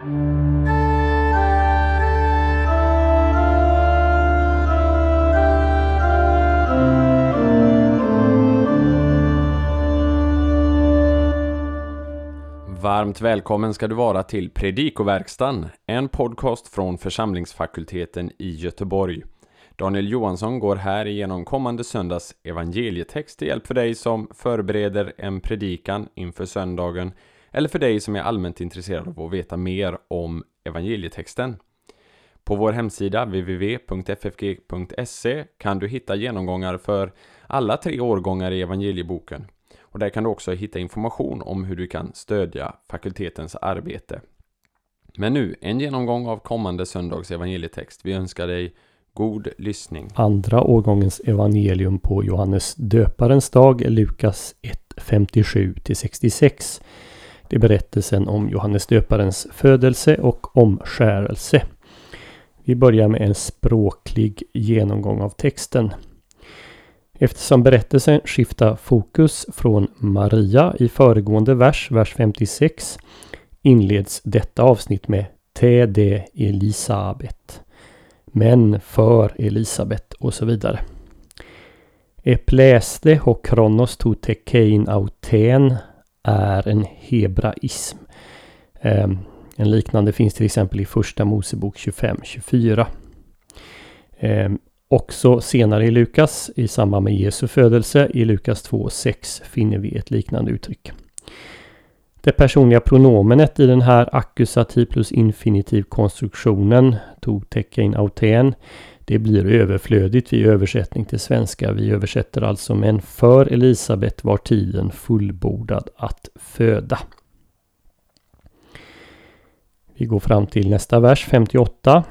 Varmt välkommen ska du vara till Predikoverkstan, en podcast från församlingsfakulteten i Göteborg. Daniel Johansson går här igenom kommande söndags evangelietext till hjälp för dig som förbereder en predikan inför söndagen eller för dig som är allmänt intresserad av att veta mer om evangelietexten. På vår hemsida www.ffg.se kan du hitta genomgångar för alla tre årgångar i evangelieboken. Och där kan du också hitta information om hur du kan stödja fakultetens arbete. Men nu, en genomgång av kommande söndags evangelietext. Vi önskar dig god lyssning. Andra årgångens evangelium på Johannes döparens dag Lukas 1, 57-66. Det är berättelsen om Johannes döparens födelse och omskärelse. Vi börjar med en språklig genomgång av texten. Eftersom berättelsen skiftar fokus från Maria i föregående vers, vers 56, inleds detta avsnitt med Te Elisabet. Men för Elisabet och så vidare. Epläste och kronos to tekein auten är en hebraism. Ehm, en liknande finns till exempel i Första Mosebok 25-24. Ehm, också senare i Lukas, i samband med Jesu födelse, i Lukas 2.6 finner vi ett liknande uttryck. Det personliga pronomenet i den här ackusativ plus infinitiv konstruktionen, to tekein auten, det blir överflödigt vid översättning till svenska. Vi översätter alltså men för Elisabet var tiden fullbordad att föda. Vi går fram till nästa vers, 58.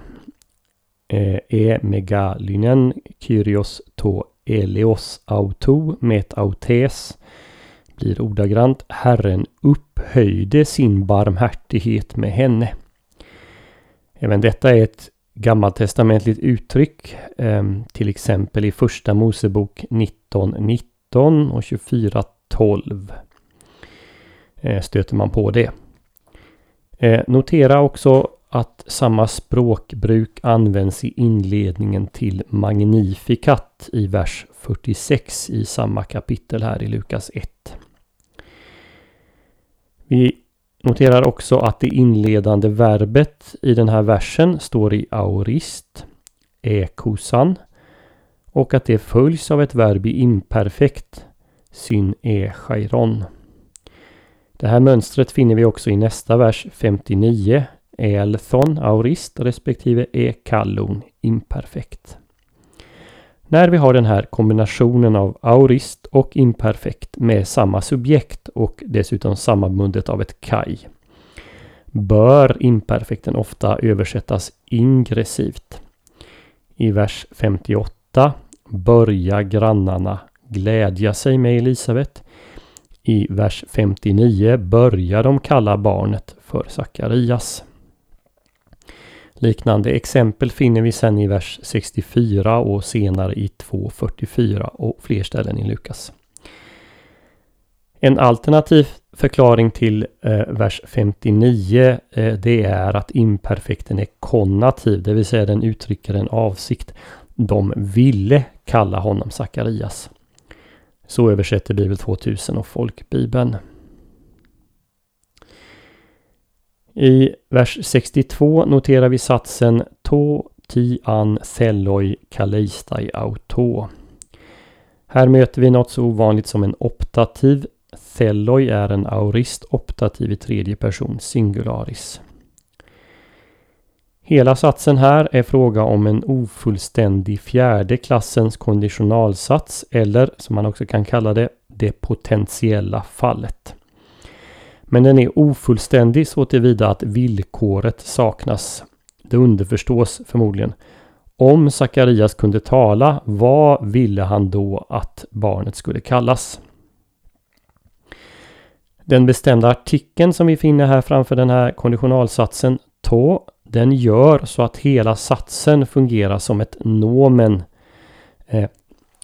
Eh, e megalynen kyrios to eleos auto met autes blir ordagrant Herren upphöjde sin barmhärtighet med henne. Även detta är ett gammaltestamentligt uttryck. Ehm, till exempel i Första Mosebok 19.19 19 och 24.12 eh, stöter man på det. Eh, notera också att samma språkbruk används i inledningen till Magnificat i vers 46 i samma kapitel här i Lukas 1. Vi noterar också att det inledande verbet i den här versen står i aorist, ekosan och att det följs av ett verb i imperfekt, syn e chairon. Det här mönstret finner vi också i nästa vers 59, elthon aorist respektive e kallon imperfekt. När vi har den här kombinationen av aorist och imperfekt med samma subjekt och dessutom sammanbundet av ett kaj bör imperfekten ofta översättas ingressivt. I vers 58 börja grannarna glädja sig med Elisabet. I vers 59 börjar de kalla barnet för Sakarias. Liknande exempel finner vi sen i vers 64 och senare i 2.44 och fler ställen i Lukas. En alternativ förklaring till eh, vers 59 eh, det är att imperfekten är konativ, det vill säga den uttrycker en avsikt. De ville kalla honom Sakarias. Så översätter Bibel 2000 och Folkbibeln. I vers 62 noterar vi satsen To ti an thelloi kaleistai auto. Här möter vi något så ovanligt som en optativ. Thelloi är en aurist optativ i tredje person singularis. Hela satsen här är fråga om en ofullständig fjärde klassens konditionalsats eller som man också kan kalla det, det potentiella fallet. Men den är ofullständig så tillvida att villkoret saknas. Det underförstås förmodligen. Om Sakarias kunde tala, vad ville han då att barnet skulle kallas? Den bestämda artikeln som vi finner här framför den här konditionalsatsen, to, den gör så att hela satsen fungerar som ett nomen eh,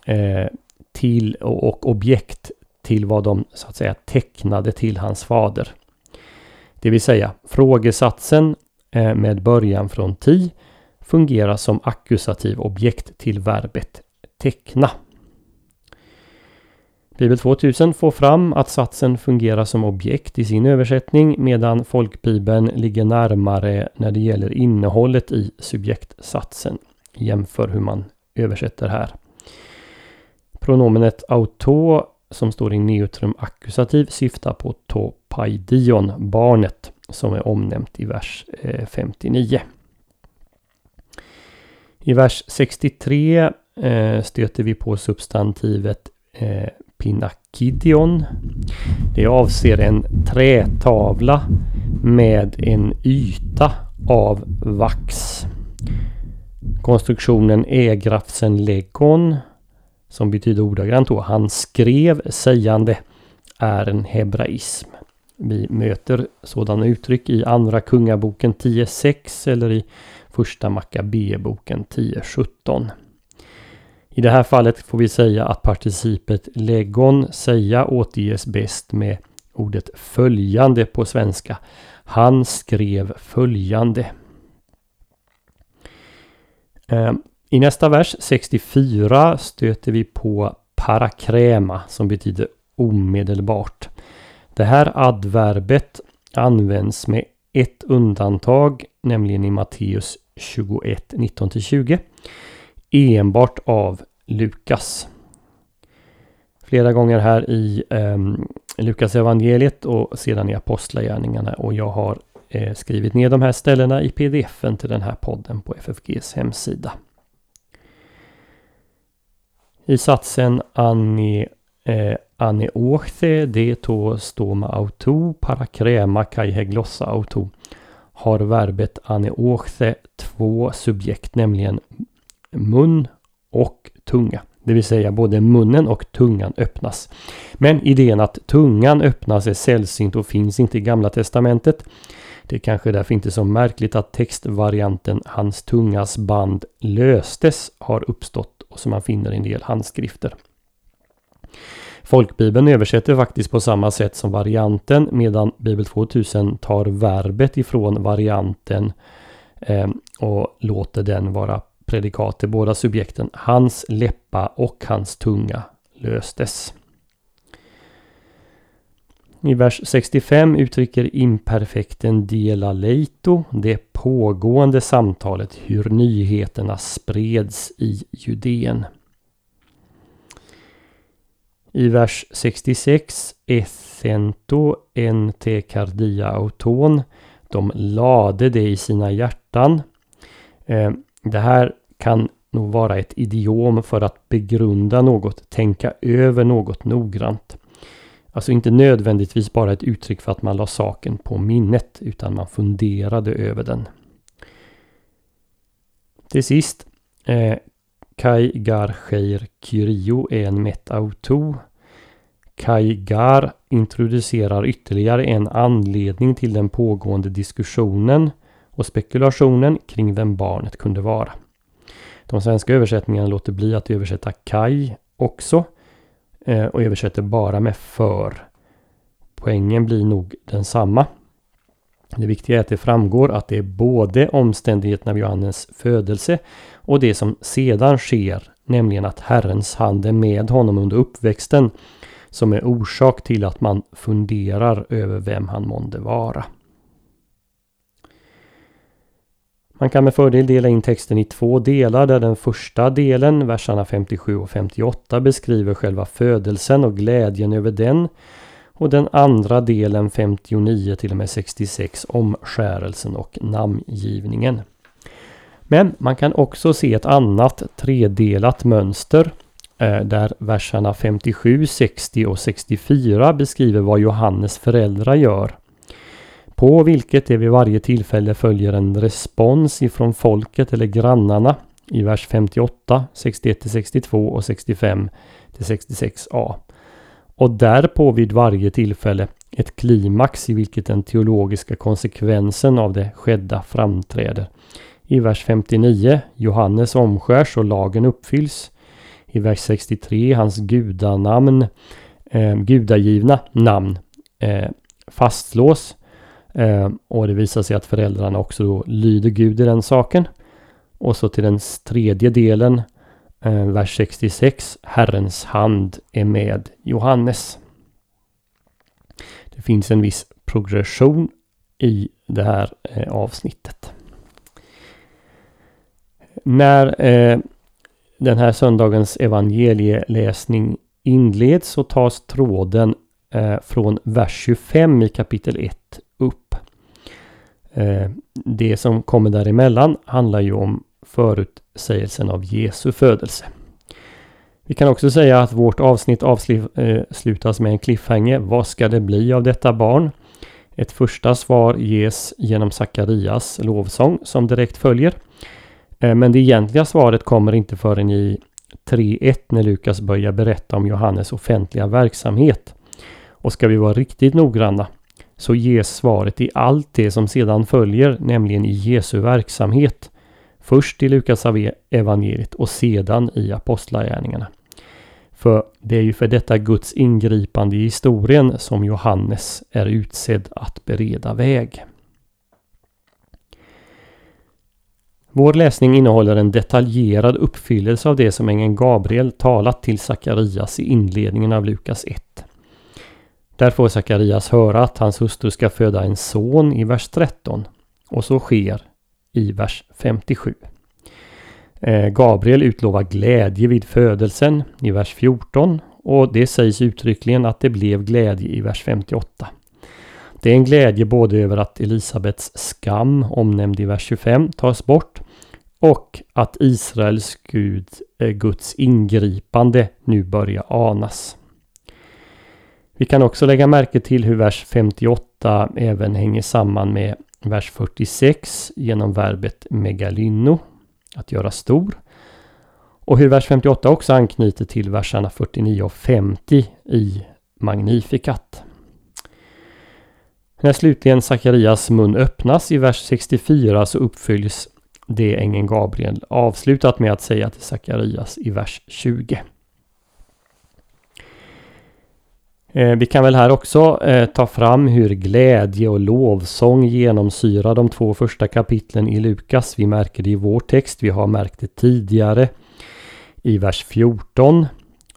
eh, till och objekt till vad de så att säga tecknade till hans fader. Det vill säga frågesatsen eh, med början från ti fungerar som ackusativ objekt till verbet teckna. Bibel 2000 får fram att satsen fungerar som objekt i sin översättning medan folkbibeln ligger närmare när det gäller innehållet i subjektsatsen. Jämför hur man översätter här. Pronomenet auto som står i neutrum ackusativ syftar på topaidion, barnet, som är omnämnt i vers eh, 59. I vers 63 eh, stöter vi på substantivet eh, pinakidion. Det avser en trätavla med en yta av vax. Konstruktionen Egrafsen legon som betyder ordagrant då han skrev sägande är en hebraism. Vi möter sådana uttryck i Andra Kungaboken 10.6 eller i Första Makabeboken 10.17. I det här fallet får vi säga att participet legon, säga, återges bäst med ordet följande på svenska. Han skrev följande. Ehm, i nästa vers 64 stöter vi på parakrema som betyder omedelbart. Det här adverbet används med ett undantag, nämligen i Matteus 21, 19-20. Enbart av Lukas. Flera gånger här i eh, Lukas evangeliet och sedan i Apostlagärningarna och jag har eh, skrivit ner de här ställena i pdf-en till den här podden på FFGs hemsida. I satsen Anni eh, Aneochthe de to stoma auto parakrema kai heglossa auto har verbet aneochthe två subjekt, nämligen mun och tunga. Det vill säga både munnen och tungan öppnas. Men idén att tungan öppnas är sällsynt och finns inte i Gamla Testamentet. Det är kanske därför inte så märkligt att textvarianten Hans tungas band löstes har uppstått och som man finner i en del handskrifter. Folkbibeln översätter faktiskt på samma sätt som varianten medan Bibel 2000 tar verbet ifrån varianten eh, och låter den vara predikat till båda subjekten. Hans läppa och hans tunga löstes. I vers 65 uttrycker imperfekten dela leito det pågående samtalet hur nyheterna spreds i Judeen. I vers 66 Ethento ente cardia auton. De lade det i sina hjärtan. Eh, det här kan nog vara ett idiom för att begrunda något, tänka över något noggrant. Alltså inte nödvändigtvis bara ett uttryck för att man la saken på minnet utan man funderade över den. Till sist, eh, Kai Garcheir Kyrio är en metauto. Kai Gar introducerar ytterligare en anledning till den pågående diskussionen och spekulationen kring vem barnet kunde vara. De svenska översättningarna låter bli att översätta Kai också eh, och översätter bara med för. Poängen blir nog densamma. Det viktiga är att det framgår att det är både omständigheterna vid Johannes födelse och det som sedan sker, nämligen att Herrens hand är med honom under uppväxten, som är orsak till att man funderar över vem han månde vara. Man kan med fördel dela in texten i två delar där den första delen, verserna 57 och 58, beskriver själva födelsen och glädjen över den. Och den andra delen 59 till och med 66 omskärelsen och namngivningen. Men man kan också se ett annat tredelat mönster eh, där verserna 57, 60 och 64 beskriver vad Johannes föräldrar gör på vilket det vid varje tillfälle följer en respons ifrån folket eller grannarna i vers 58, 61-62 och 65-66a. Och därpå vid varje tillfälle ett klimax i vilket den teologiska konsekvensen av det skedda framträder. I vers 59 Johannes omskärs och lagen uppfylls. I vers 63 hans gudanamn, eh, gudagivna namn eh, fastslås Eh, och det visar sig att föräldrarna också då lyder Gud i den saken. Och så till den tredje delen, eh, vers 66. Herrens hand är med Johannes. Det finns en viss progression i det här eh, avsnittet. När eh, den här söndagens evangelieläsning inleds så tas tråden eh, från vers 25 i kapitel 1 Eh, det som kommer däremellan handlar ju om förutsägelsen av Jesu födelse. Vi kan också säga att vårt avsnitt avslutas eh, med en cliffhanger. Vad ska det bli av detta barn? Ett första svar ges genom Sakarias lovsång som direkt följer. Eh, men det egentliga svaret kommer inte förrän i 3.1 när Lukas börjar berätta om Johannes offentliga verksamhet. Och ska vi vara riktigt noggranna så ges svaret i allt det som sedan följer, nämligen i Jesu verksamhet. Först i Lukas e- evangeliet och sedan i Apostlagärningarna. För det är ju för detta Guds ingripande i historien som Johannes är utsedd att bereda väg. Vår läsning innehåller en detaljerad uppfyllelse av det som ängeln Gabriel talat till Sakarias i inledningen av Lukas 1. Där får Sakarias höra att hans hustru ska föda en son i vers 13. Och så sker i vers 57. Eh, Gabriel utlovar glädje vid födelsen i vers 14 och det sägs uttryckligen att det blev glädje i vers 58. Det är en glädje både över att Elisabets skam, omnämnd i vers 25, tas bort och att Israels Gud, eh, Guds ingripande nu börjar anas. Vi kan också lägga märke till hur vers 58 även hänger samman med vers 46 genom verbet megalino, att göra stor. Och hur vers 58 också anknyter till verserna 49 och 50 i Magnificat. När slutligen Sakarias mun öppnas i vers 64 så uppfylls det ängeln Gabriel avslutat med att säga till Sakarias i vers 20. Eh, Eh, vi kan väl här också eh, ta fram hur glädje och lovsång genomsyrar de två första kapitlen i Lukas. Vi märker det i vår text. Vi har märkt det tidigare i vers 14.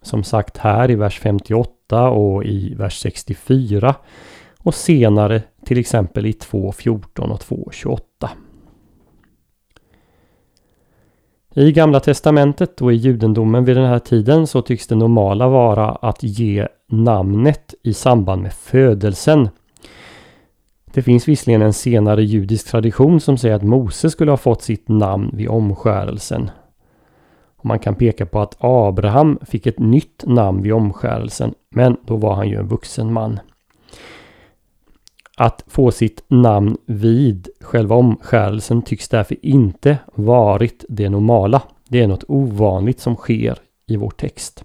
Som sagt här i vers 58 och i vers 64. Och senare till exempel i 2.14 och 2.28. I Gamla Testamentet och i judendomen vid den här tiden så tycks det normala vara att ge namnet i samband med födelsen. Det finns visserligen en senare judisk tradition som säger att Mose skulle ha fått sitt namn vid omskärelsen. Man kan peka på att Abraham fick ett nytt namn vid omskärelsen, men då var han ju en vuxen man. Att få sitt namn vid själva omskärelsen tycks därför inte varit det normala. Det är något ovanligt som sker i vår text.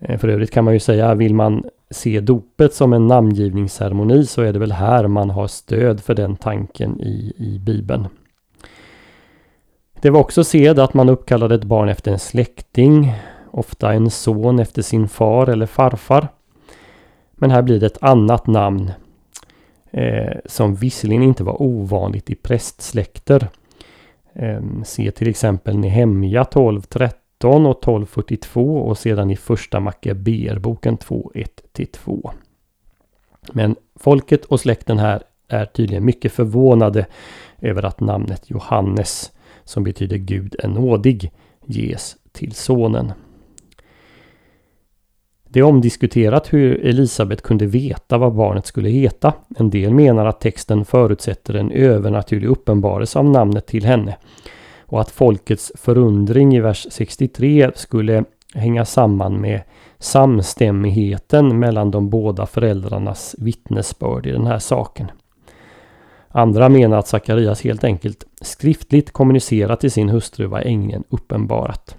Eh, för övrigt kan man ju säga, vill man se dopet som en namngivningsceremoni så är det väl här man har stöd för den tanken i, i Bibeln. Det var också sed att man uppkallade ett barn efter en släkting, ofta en son efter sin far eller farfar. Men här blir det ett annat namn eh, som visserligen inte var ovanligt i prästsläkter. Eh, se till exempel Nehemja 1213 och 1242 och sedan i första Makkabéerboken 2.1-2. Men folket och släkten här är tydligen mycket förvånade över att namnet Johannes, som betyder Gud är nådig, ges till sonen. Det är omdiskuterat hur Elisabet kunde veta vad barnet skulle heta. En del menar att texten förutsätter en övernaturlig uppenbarelse av namnet till henne. Och att folkets förundring i vers 63 skulle hänga samman med samstämmigheten mellan de båda föräldrarnas vittnesbörd i den här saken. Andra menar att Sakarias helt enkelt skriftligt kommunicerat till sin hustru vad ängeln uppenbarat.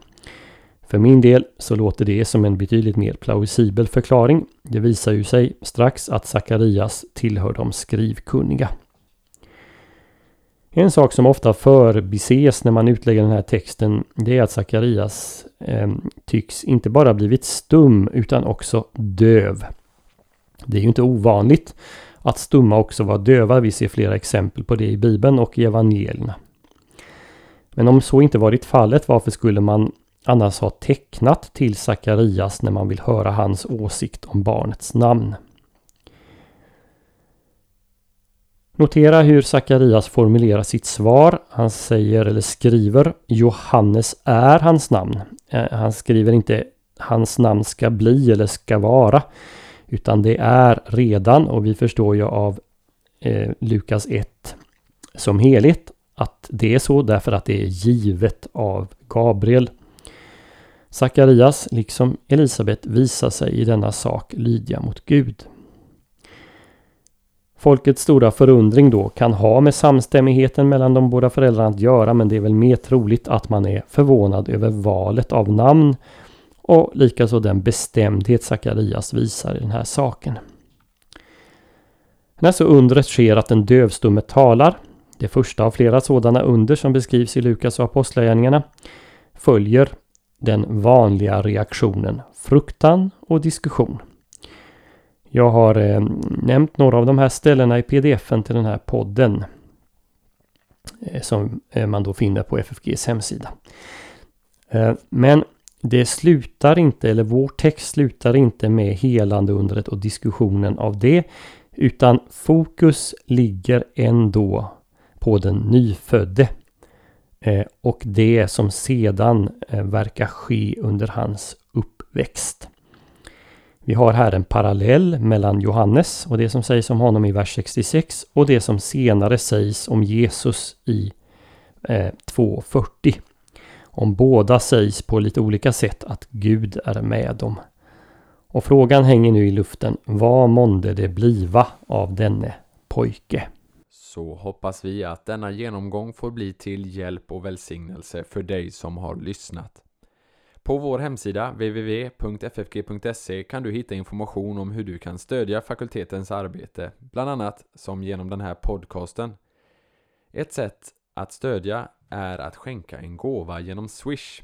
För min del så låter det som en betydligt mer plausibel förklaring. Det visar ju sig strax att Sakarias tillhör de skrivkunniga. En sak som ofta förbises när man utlägger den här texten det är att Sakarias eh, tycks inte bara blivit stum utan också döv. Det är ju inte ovanligt att stumma också var döva. Vi ser flera exempel på det i Bibeln och i evangelierna. Men om så inte varit fallet, varför skulle man annars ha tecknat till Sakarias när man vill höra hans åsikt om barnets namn? Notera hur Sakarias formulerar sitt svar. Han säger eller skriver Johannes är hans namn. Eh, han skriver inte hans namn ska bli eller ska vara. Utan det är redan och vi förstår ju av eh, Lukas 1 som helhet att det är så därför att det är givet av Gabriel. Sakarias, liksom Elisabet, visar sig i denna sak lydiga mot Gud. Folkets stora förundring då kan ha med samstämmigheten mellan de båda föräldrarna att göra men det är väl mer troligt att man är förvånad över valet av namn och likaså den bestämdhet Sakarias visar i den här saken. När så undret sker att den dövstumme talar, det första av flera sådana under som beskrivs i Lukas och Apostlagärningarna, följer den vanliga reaktionen fruktan och diskussion. Jag har eh, nämnt några av de här ställena i pdfen till den här podden. Eh, som eh, man då finner på FFGs hemsida. Eh, men det slutar inte, eller vår text slutar inte med helande undret och diskussionen av det. Utan fokus ligger ändå på den nyfödde. Eh, och det som sedan eh, verkar ske under hans uppväxt. Vi har här en parallell mellan Johannes och det som sägs om honom i vers 66 och det som senare sägs om Jesus i eh, 2.40. Om båda sägs på lite olika sätt att Gud är med dem. Och frågan hänger nu i luften. Vad månde det bliva av denne pojke? Så hoppas vi att denna genomgång får bli till hjälp och välsignelse för dig som har lyssnat. På vår hemsida www.ffg.se kan du hitta information om hur du kan stödja fakultetens arbete, bland annat som genom den här podcasten. Ett sätt att stödja är att skänka en gåva genom Swish.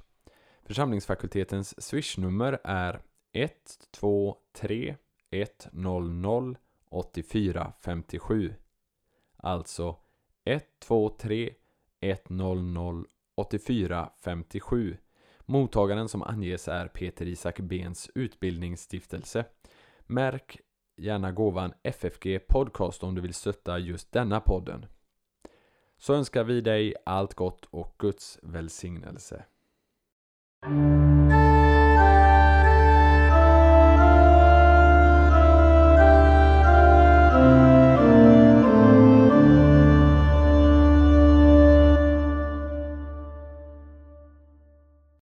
Församlingsfakultetens Swish-nummer är 123 100 8457. Alltså 123 100 8457. Mottagaren som anges är Peter Isak Bens utbildningsstiftelse. Märk gärna gåvan FFG Podcast om du vill stötta just denna podden. Så önskar vi dig allt gott och Guds välsignelse.